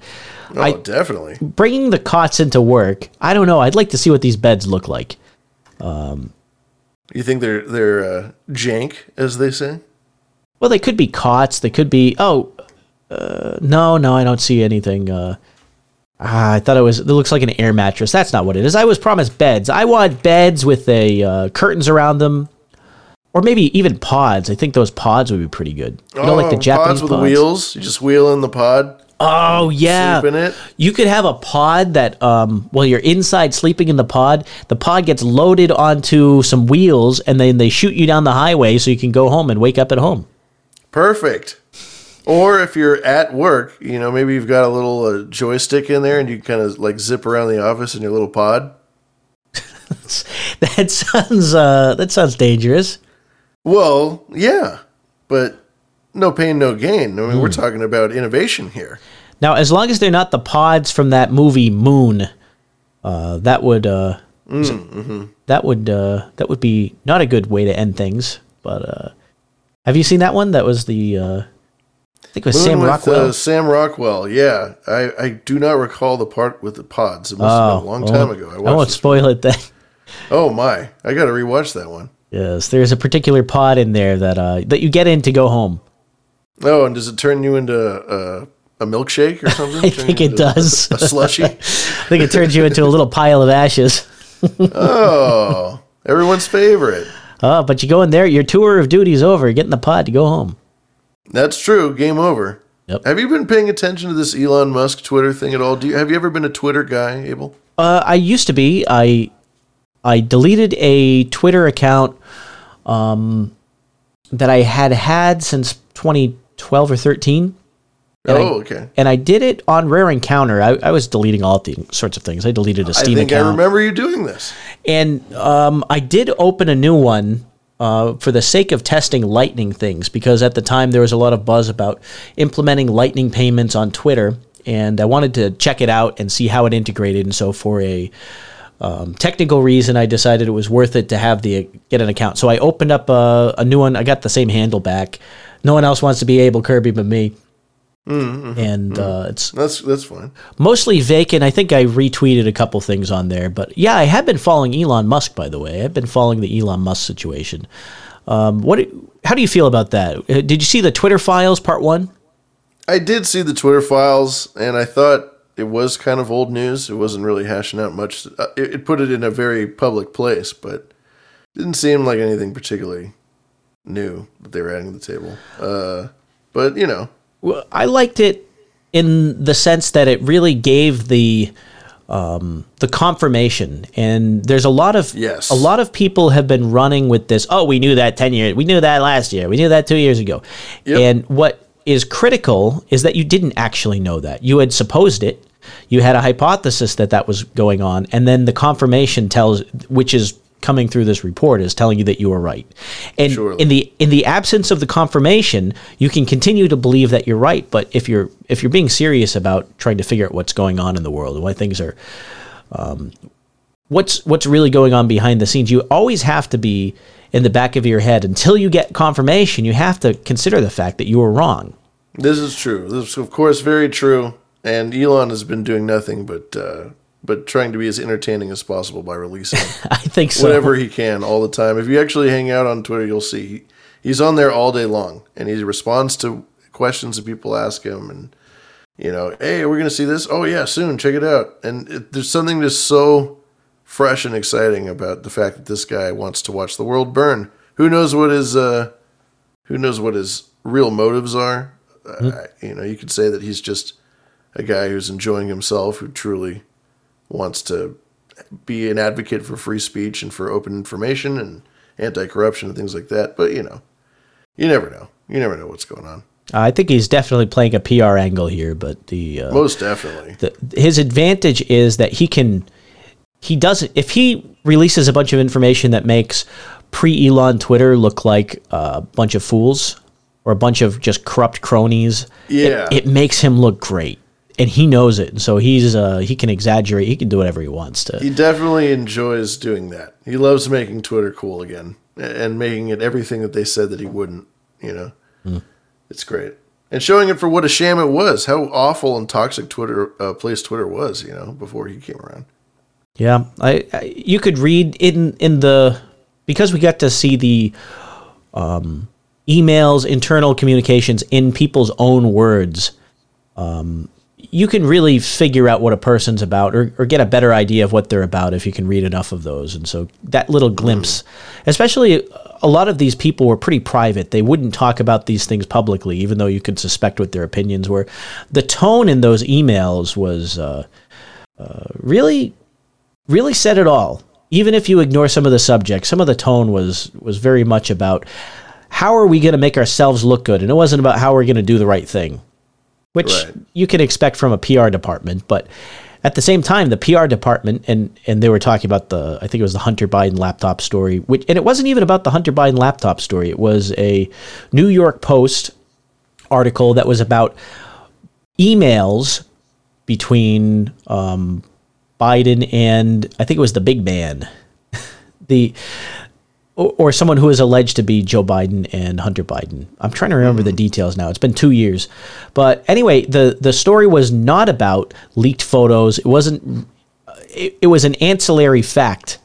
Oh, I- definitely. bringing the cots into work, I don't know. I'd like to see what these beds look like. You think they're they're uh, jank, as they say? Well, they could be cots. They could be. Oh, uh, no, no, I don't see anything. Uh, ah, I thought it was. It looks like an air mattress. That's not what it is. I was promised beds. I want beds with a uh, curtains around them, or maybe even pods. I think those pods would be pretty good. You know, like the Oh, Japanese pods with pods. wheels. You just wheel in the pod. Oh yeah, Sleep in it. You could have a pod that, um, while you're inside sleeping in the pod, the pod gets loaded onto some wheels, and then they shoot you down the highway so you can go home and wake up at home. Perfect. Or if you're at work, you know, maybe you've got a little uh, joystick in there and you kind of like zip around the office in your little pod. That sounds uh, that sounds dangerous. Well, yeah, but no pain, no gain. I mean, Hmm. we're talking about innovation here. Now, as long as they're not the pods from that movie Moon, uh, that would uh, that would uh, that would be not a good way to end things. But uh, have you seen that one? That was the uh, I think it was Moon Sam with, Rockwell. Uh, Sam Rockwell, yeah. I, I do not recall the part with the pods. It must have been a long time ago. I I won't spoil it then. Oh my! I got to rewatch that one. Yes, there's a particular pod in there that uh, that you get in to go home. Oh, and does it turn you into uh, a milkshake or something? I think it does. A slushy. I think it turns you into a little pile of ashes. oh, everyone's favorite. Uh, but you go in there, your tour of duty's over. Get in the pod to go home. That's true. Game over. Yep. Have you been paying attention to this Elon Musk Twitter thing at all? Do you have you ever been a Twitter guy, Abel? Uh, I used to be. I I deleted a Twitter account um, that I had had since 2012 or 13. And I- oh, okay. And I did it on Rare Encounter. I, I was deleting all the sorts of things. I deleted a I Steam think account. I remember you doing this. And um, I did open a new one uh, for the sake of testing Lightning things because at the time there was a lot of buzz about implementing Lightning payments on Twitter, and I wanted to check it out and see how it integrated. And so, for a um, technical reason, I decided it was worth it to have the get an account. So I opened up a, a new one. I got the same handle back. No one else wants to be Abel Kirby but me. and uh, it's That's that's fine. mostly vacant. I think I retweeted a couple things on there, but yeah, I have been following Elon Musk. By the way, I've been following the Elon Musk situation. Um, what? How do you feel about that? Uh, Did you see the Twitter files part one? I did see the Twitter files, and I thought it was kind of old news. It wasn't really hashing out much. Uh, It, it put it in a very public place, but didn't seem like anything particularly new that they were adding to the table. Uh, but you know, Well, I liked it in the sense that it really gave the um, the confirmation. And there's a lot of Yes. a lot of people have been running with this. Oh, we knew that ten years. We knew that last year. We knew that two years ago. Yep. And what is critical is that you didn't actually know that. You had supposed it. You had a hypothesis that that was going on, and then the confirmation tells, which is coming through this report, is telling you that you are right. And Surely. in the in the absence of the confirmation, you can continue to believe that you're right. But if you're if you're being serious about trying to figure out what's going on in the world and why things are, um, what's what's really going on behind the scenes, you always have to be in the back of your head until you get confirmation. You have to consider the fact that you were wrong. this is true. This is of course very true. And Elon has been doing nothing but uh, but trying to be as entertaining as possible by releasing I think so. whatever he can all the time. If you actually hang out on Twitter, you'll see he, he's on there all day long, and he responds to questions that people ask him, and you know, hey, we're gonna see this. Oh yeah, soon. Check it out. And it, there's something just so fresh and exciting about the fact that this guy wants to watch the world burn. Who knows what his uh, who knows what his real motives are? Uh, you know, you could say that he's just a guy who's enjoying himself, who truly wants to be an advocate for free speech and for open information and anti-corruption and things like that. But you know, you never know. You never know what's going on. I think he's definitely playing a PR angle here, but the uh, Most definitely. the, his advantage is that he can he doesn't. If he releases a bunch of information that makes pre Elon Twitter look like a bunch of fools or a bunch of just corrupt cronies, it- Yeah. it, makes him look great, and he knows it. And so he's uh, he can exaggerate. He can do whatever he wants to. He definitely enjoys doing that. He loves making Twitter cool again and making it everything that they said that he wouldn't. You know, Hmm. it's great and showing it for what a sham it was. How awful and toxic Twitter uh, place Twitter was. You know, before he came around. Yeah, I, I you could read in in the because we got to see the um, emails, internal communications in people's own words. Um, you can really figure out what a person's about, or, or get a better idea of what they're about if you can read enough of those. And so that little glimpse, especially a lot of these people were pretty private. They wouldn't talk about these things publicly, even though you could suspect what their opinions were. The tone in those emails was uh, uh, really really said it all. Even if you ignore some of the subject, some of the tone was was very much about how are we going to make ourselves look good, and it wasn't about how we're going to do the right thing, which Right. you can expect from a PR department. But at the same time, the PR department and and they were talking about the I think it was the Hunter Biden laptop story, which and it wasn't even about the Hunter Biden laptop story. It was a New York Post article that was about emails between um, Biden and I think it was the big man, the or, or someone who is alleged to be Joe Biden and Hunter Biden. I'm trying to remember the details now. It's been two years, but anyway, the the story was not about leaked photos. It wasn't. It, it was an ancillary fact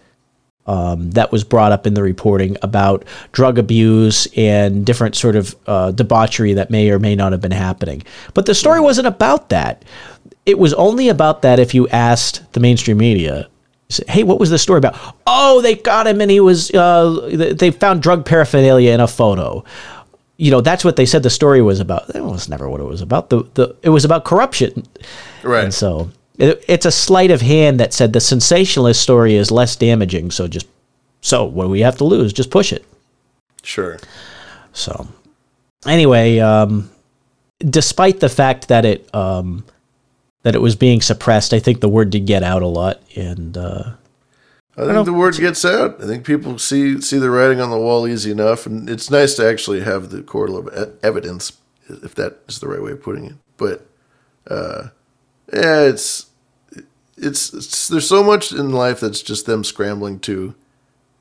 um, that was brought up in the reporting about drug abuse and different sort of uh, debauchery that may or may not have been happening. But the story wasn't about that. It was only about that if you asked the mainstream media, say, "Hey, what was the story about?" Oh, they got him, and he was, uh, they found drug paraphernalia in a photo. You know, that's what they said the story was about. That was never what it was about. The the it was about corruption. Right. And so it, it's a sleight of hand that said the sensationalist story is less damaging. So just so what do we have to lose? Just push it. Sure. So anyway, um, despite the fact that it um, that it was being suppressed, I think the word did get out a lot, and uh, I think the word gets out. I think people see see the writing on the wall easy enough, and it's nice to actually have the correlative e- evidence, if that is the right way of putting it. But uh, yeah, it's, it's it's there's so much in life that's just them scrambling to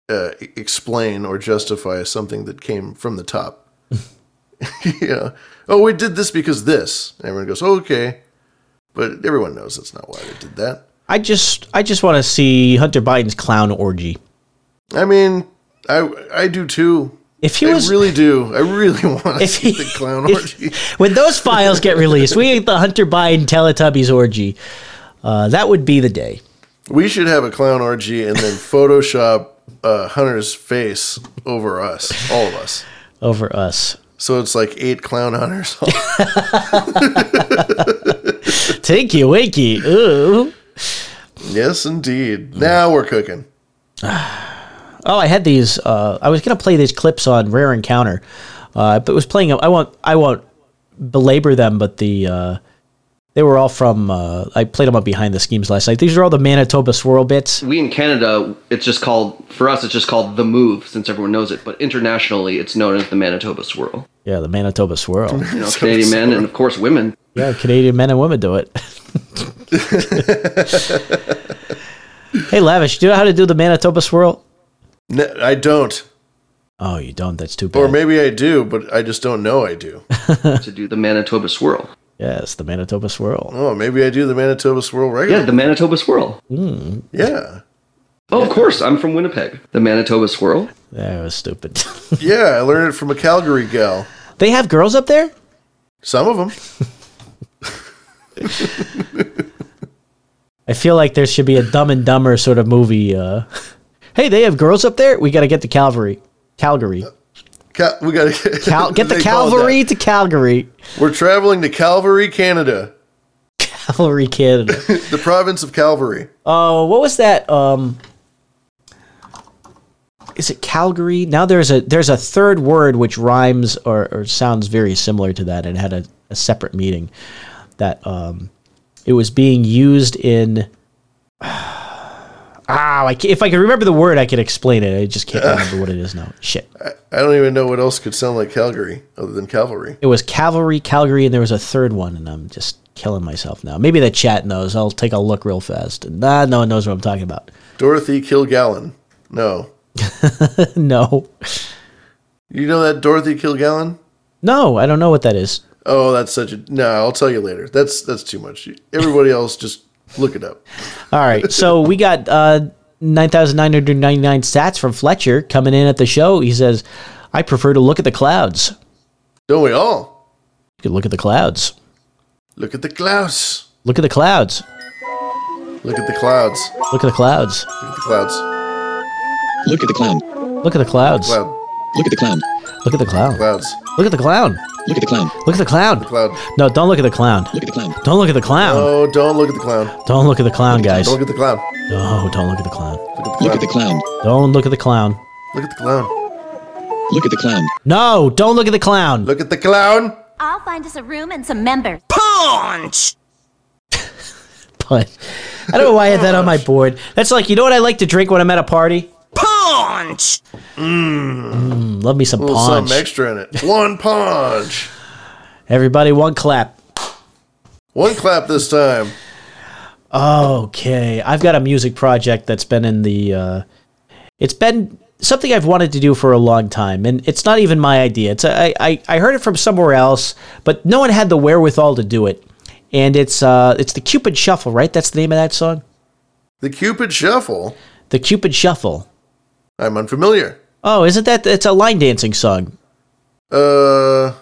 uh, explain or justify something that came from the top. yeah. Oh, we did this because this. Everyone goes, oh, okay, but everyone knows that's not why they did that. I just I just want to see Hunter Biden's clown orgy. I mean, I I do too. If he I was really do. I really want to if see he, the clown if- orgy. when those files get released, we get the Hunter Biden Teletubbies orgy. Uh, that would be the day. We should have a clown orgy and then Photoshop uh, Hunter's face over us, all of us. over us. So it's like eight clown hunters. Tinky Winky. Ooh. yes, indeed. Now we're cooking. Oh, I had these. Uh, I was gonna play these clips on Rare Encounter, uh, but it was playing. I won't. I won't belabor them. But the uh, they were all from. Uh, I played them up behind the schemes last night. These are all the Manitoba swirl bits. we in Canada, it's just called for us. It's just called the move, since everyone knows it. But internationally, it's known as the Manitoba Swirl. Yeah, the Manitoba swirl. You know, Canadian men and of course women. yeah, Canadian men and women do it. hey, lavish. Do you know how to do the Manitoba swirl? Ne- I don't. Oh, you don't. That's too bad. Or maybe I do, but I just don't know I do. to do the Manitoba Swirl. Yes, the Manitoba swirl. Oh, maybe I do the Manitoba swirl regularly. Yeah, the Manitoba Swirl. Yeah. Oh, of course, I'm from Winnipeg. The Manitoba Swirl. That was stupid. Yeah, I learned it from a Calgary gal. they have girls up there. Some of them. I feel like there should be a Dumb and Dumber sort of movie. Uh, hey, they have girls up there. We got to get to Calvary, Calgary. Cal- we got to Cal- get the Calvary to Calgary, We're traveling to Calvary, Canada, Calvary, Canada. the province of Calvary. Oh, what was that? Um, is it Calgary? Now there's a there's a third word which rhymes or, or sounds very similar to that, and had a, a separate meaning. That um, it was being used in. I Ah, I if I could remember the word, I could explain it. I just can't remember what it is now. Shit. I don't even know what else could sound like Calgary other than cavalry. It was Cavalry, Calgary, and there was a third one, and I'm just killing myself now. Maybe the chat knows. I'll take a look real fast. Nah, no one knows what I'm talking about. Dorothy Kilgallen. No. no. You know that Dorothy Kilgallen? No, I don't know what that is. Oh, that's such a no. I'll tell you later. That's that's too much. Everybody else, just look it up. All right, so we got uh, 9,999 sats from Fletcher coming in at the show. He says, I prefer to look at the clouds. Don't we all? You can look at the clouds. Look at the clouds. Look at the clouds. Look at the clouds. Look at the clouds. Look at the clouds. Look at the clown. Look at the clouds. Cloud. Look at the clown. Look at the clown. Clouds. Look at the clown. Look at the clown. Look at the clown. Cloud. No, don't look at the clown. Look at the clown. Don't look at the clown. Oh, don't look at the clown. Don't look at the clown, guys. Don't look at the clown. No, don't look at the clown. Look at the Look clown. at the clown. Don't look at the clown. Look at the clown. Look at the clown. No, don't look at the clown. Look at the clown. I'll find us a room and some members. Punch. But I don't know why I had that on my board. That's like, you know what I like to drink when I'm at a party? Punch. Mm, love me some A punch. something extra in it. One punch. Everybody, one clap. One clap this time. Okay, I've got a music project that's been in the. Uh, it's been something I've wanted to do for a long time, and it's not even my idea. It's I I, I heard it from somewhere else, but no one had the wherewithal to do it. And it's uh it's the Cupid Shuffle, right? That's the name of that song. The Cupid Shuffle. The Cupid Shuffle. I'm unfamiliar. Oh, isn't that? It's a line dancing song. Uh,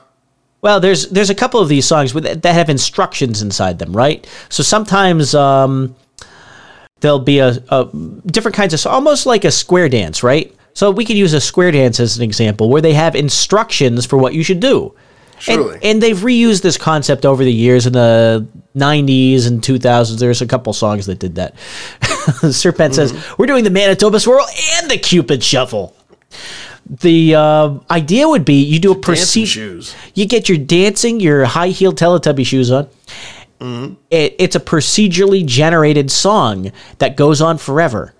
Well, there's there's a couple of these songs with that have instructions inside them, right? So sometimes um, there'll be a, a different kinds of almost like a square dance, right? So we could use a square dance as an example where they have instructions for what you should do. Surely. And, and they've reused this concept over the years in the 90s and 2000s. There's a couple songs that did that. Serpent says, We're doing the Manitoba Swirl and the Cupid Shuffle. The uh, idea would be you do a procedure. You get your dancing, your high heeled Teletubby shoes on. It, it's a procedurally generated song that goes on forever.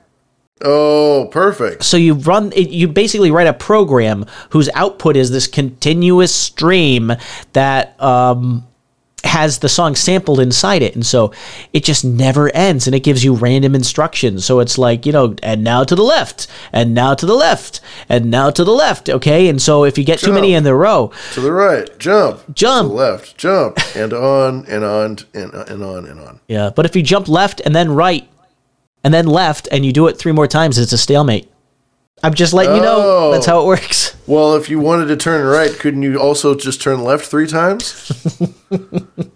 Oh, perfect. So you run, it, you basically write a program whose output is this continuous stream that um, has the song sampled inside it, and so it just never ends, and it gives you random instructions. So it's like you know, and now to the left, and now to the left, and now to the left. Okay, and so if you get too many in the row, To the right, jump. Jump. To the left, jump. And on and on and, and on and on. Yeah, but if you jump left and then right and then left and you do it three more times, it's a stalemate. I'm just letting you know Oh. that's how it oh. works. Well, if you wanted to turn right, couldn't you also just turn left three times?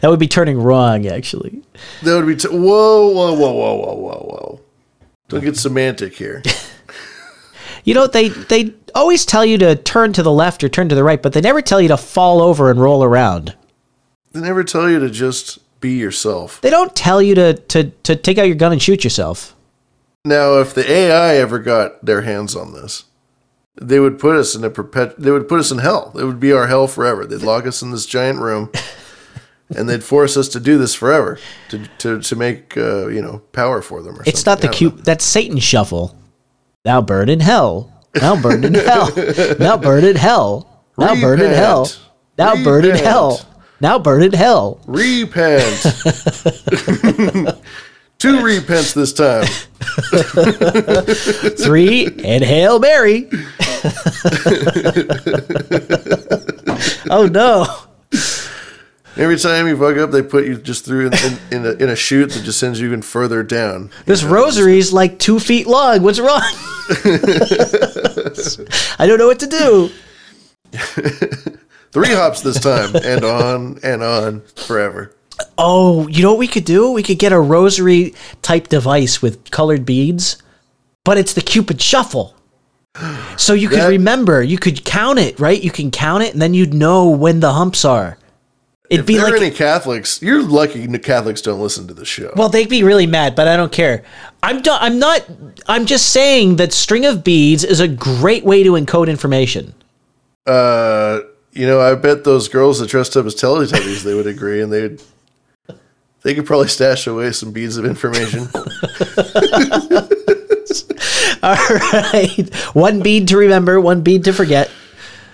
That would be turning wrong, actually. That would be. T- whoa, whoa, whoa, whoa, whoa, whoa, whoa. Don't get semantic here. You know, they they always tell you to turn to the left or turn to the right, but they never tell you to fall over and roll around. They never tell you to just be yourself. They don't tell you to to to take out your gun and shoot yourself. Now, if the AI ever got their hands on this, they would put us in a perpet. They would put us in hell. It would be our hell forever. They'd lock us in this giant room, and they'd force us to do this forever to to to make uh, you know power for them. Or It's something. not the cute. That's Satan shuffle. Thou burn in hell. Now burn in hell. Now burn in hell. Now burn in hell. Repent. Now burn in hell. Now burn in hell. Repent. Two repents this time. Three and Hail Mary. oh no. Every time you fuck up, they put you just through in, in, in, a, in a chute that just sends you even further down. This rosary's like two feet long. What's wrong? I don't know what to do. Three hops this time, and on and on forever. Oh, you know what we could do? We could get a rosary type device with colored beads, but it's the Cupid shuffle. So you could That- remember, you could count it, right? You can count it, and then you'd know when the humps are. It'd If be there like are any Catholics, you're lucky the Catholics don't listen to the show. Well, they'd be really mad, but I don't care. I'm do- I'm not. I'm just saying that string of beads is a great way to encode information. uh, you know, I bet those girls that dressed up as Teletubbies, they would agree, and they'd They could probably stash away some beads of information. All right. One bead to remember, one bead to forget.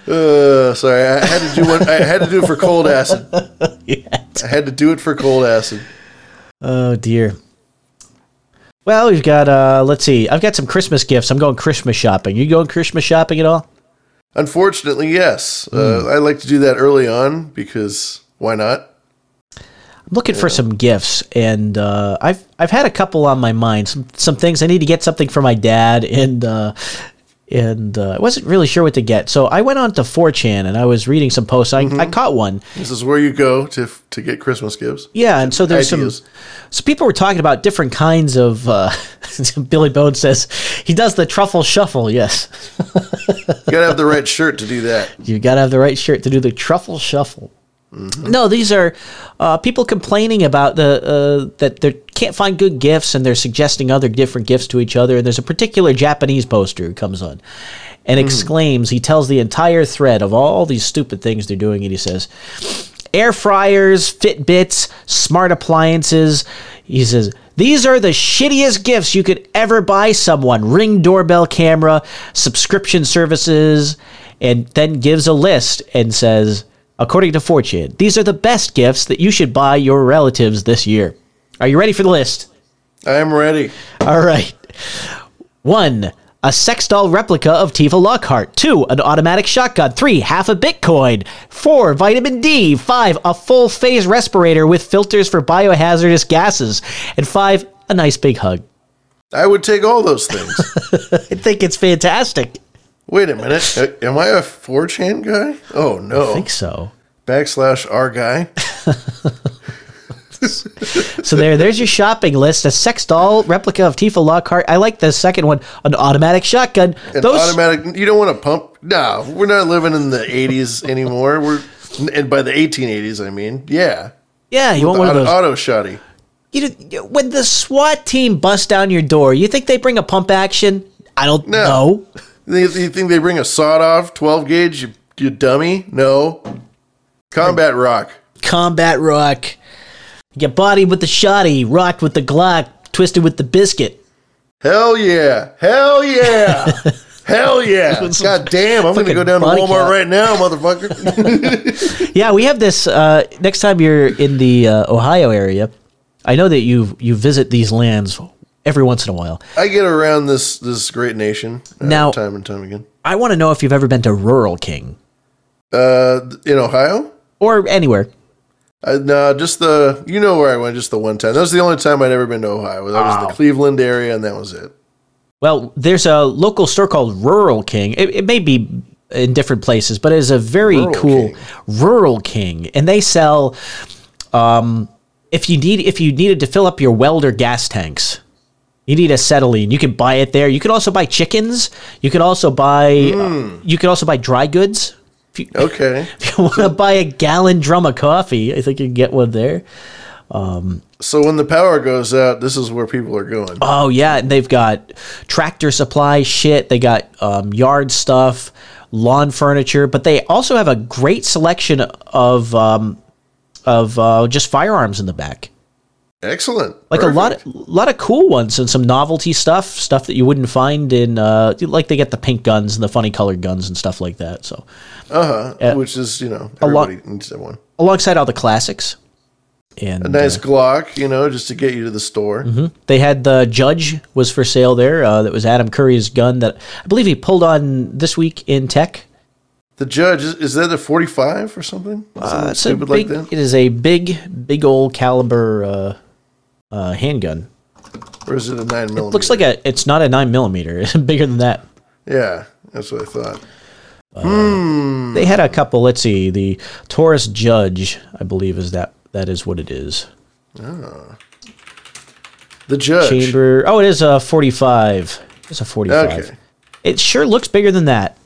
uh, sorry, I had to do one. I had to do it for coldacid. I had to do it for coldacid. Oh dear. Well, we've got uh let's see. I've got some Christmas gifts. I'm going Christmas shopping. You going Christmas shopping at all? Unfortunately, yes. Uh, I like to do that early on because why not? I'm looking for some gifts and uh I've I've had a couple on my mind. Some some things I need to get something for my dad and uh and uh, I wasn't really sure what to get. So I went on to 4chan and I was reading some posts. I, I caught one. This is where you go to to get Christmas gifts. Yeah, and so there's Ideas. some. So people were talking about different kinds of. Uh, Billy Bone says he does the truffle shuffle. Yes, You gotta have the right shirt to do that. you got to have the right shirt to do the truffle shuffle. No, these are uh, people complaining about the uh, that they can't find good gifts, and they're suggesting other different gifts to each other. And there's a particular Japanese poster who comes on and exclaims. He tells the entire thread of all these stupid things they're doing, and he says, "Air fryers, Fitbits, smart appliances." He says. These are the shittiest gifts you could ever buy someone. Ring doorbell camera, subscription services, and then gives a list and says, According to 4chan, these are the best gifts that you should buy your relatives this year. Are you ready for the list? I am ready. All right. One, a sex doll replica of Tifa Lockhart. Two, an automatic shotgun. Three, half a Bitcoin. Four, vitamin D. Five, a full phase respirator with filters for biohazardous gases. And five, a nice big hug. I would take all those things. I think it's fantastic. Wait a minute. Am I a 4chan guy? Oh no. I think so. Backslash R guy. So there, there's your shopping list. A sex doll replica of Tifa Lockhart. I like the second one. An automatic shotgun. An Those automatic. You don't want to pump. No, we're not living in the 80s anymore. We're and by the 1880s, I mean. Yeah. yeah, you want one of Auto, those. auto shotty. You know, when the SWAT team busts down your door, you think they bring a pump action? I don't No. know. You, think they bring a sawed off 12 gauge? You, you dummy? No. Combat rock. Combat rock. You Get bodied with the shotty, rocked with the Glock, twisted with the biscuit. Hell yeah. Hell yeah. Hell yeah. God damn. I'm going to go down to Walmart right now, motherfucker. Yeah, we have this. Uh, next time you're in the uh, Ohio area, I know that you you visit these lands every once in a while. I get around this this great nation uh, Now- time and time again. I want to know if you've ever been to Rural King Uh, in Ohio? or anywhere. Uh, no, just the you know where I went just the one time. That was the only time I'd ever been to Ohio. That was the Cleveland area, and that was it. Well, there's a local store called Rural King. It, it may be in different places, but it is a very Rural cool King. Rural King, and they sell. Um, if you need if you needed to fill up your welder gas tanks, you need acetylene. You can buy it there. You could also buy chickens. You could also buy. Hmm. Uh, you could also buy dry goods. If you, Okay, if you want to buy a gallon drum of coffee, I think you can get one there. so when the power goes out, this is where people are going. Oh yeah, and they've got tractor supply shit. They got um, yard stuff, lawn furniture, but they also have a great selection of um, of uh, just firearms in the back. Excellent. Like a lot, Perfect. of, lot of cool ones and some novelty stuff, stuff that you wouldn't find in uh, like they get the pink guns and the funny colored guns and stuff like that. So Uh-huh. Which is you know a lot- needs one. alongside all the classics, and A nice Glock, you know, just to get you to the store. They had the Judge was for sale there. Uh, that was Adam Curry's gun that I believe he pulled on this week in tech. The judge is, is that a forty-five or something? Uh, stupid big, like that, It is a big, big old caliber uh, uh, handgun. or is it a nine millimeter? Looks like a. It's not a nine millimeter. It's bigger than that. yeah. That's what I thought. Hmm. They had a couple. Let's see. The Taurus Judge, I believe, is that. That is what it is. The judge. Chamber. Oh, it is a forty-five. It's a forty-five. Okay. It sure looks bigger than that.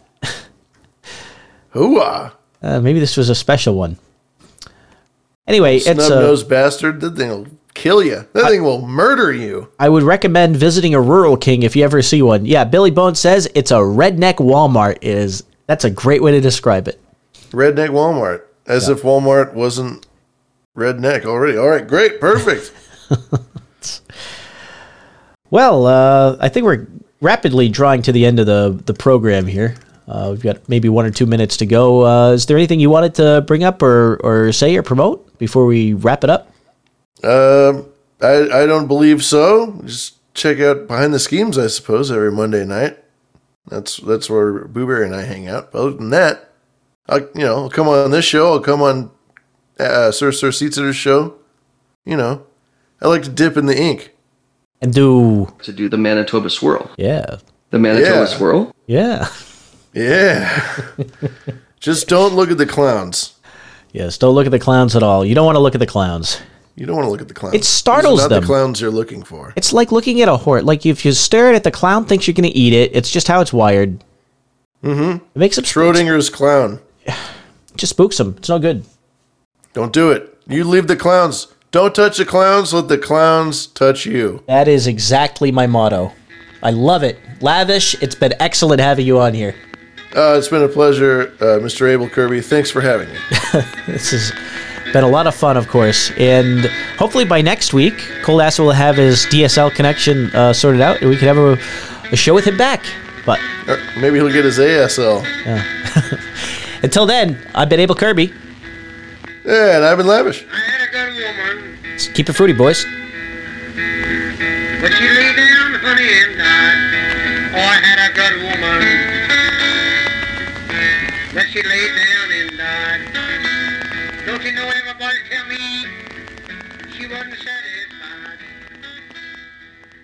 Hooah! Uh, maybe this was a special one. Anyway, it's Snub uh, nosed bastard. That thing will kill you. That thing will murder you. I would recommend visiting a rural king if you ever see one. Yeah, Billy Bone says it's a redneck Walmart. It is that's a great way to describe it. Redneck Walmart. As if Walmart wasn't redneck already. All right, great, perfect. Well, uh, I think we're rapidly drawing to the end of the the program here. Uh, we've got maybe one or two minutes to go. Uh, is there anything you wanted to bring up or, or say or promote before we wrap it up? Um, I I don't believe so. Just check out behind the schemes, I suppose, every Monday night. That's that's where Booberry and I hang out. But other than that, I you know I'll come on this show. I'll come on uh, Sir Sir Seatsitter's show. You know, I like to dip in the ink. And do To do the Manitoba swirl. yeah, The Manitoba Yeah. swirl? yeah, Yeah. Just don't look at the clowns. yes. Don't look at the clowns at all. You don't want to look at the clowns. You don't want to look at the clowns. It startles These are not them. the clowns you're looking for. It's like looking at a horse. Like if you stare at it, the clown thinks you're going to eat it. It's just how it's wired. Mm-hmm. It makes it Schrodinger's clown. It just spooks them. It's no good. Don't do it. You leave the clowns. Don't touch the clowns. Let the clowns touch you. That is exactly my motto. I love it. Lavish. It's been excellent having you on here. Uh, it's been a pleasure, uh, Mr. Abel Kirby. Thanks for having me. This has been a lot of fun, of course. And hopefully by next week, coldacid will have his DSL connection uh, sorted out and we can have a, a show with him back. But Or maybe he'll get his ASL. until then, I've been Abel Kirby. Yeah, and I've been lavish. I had a good woman, Keep it fruity, boys. but she lay down, honey, and died. Oh, I had a good woman, but she lay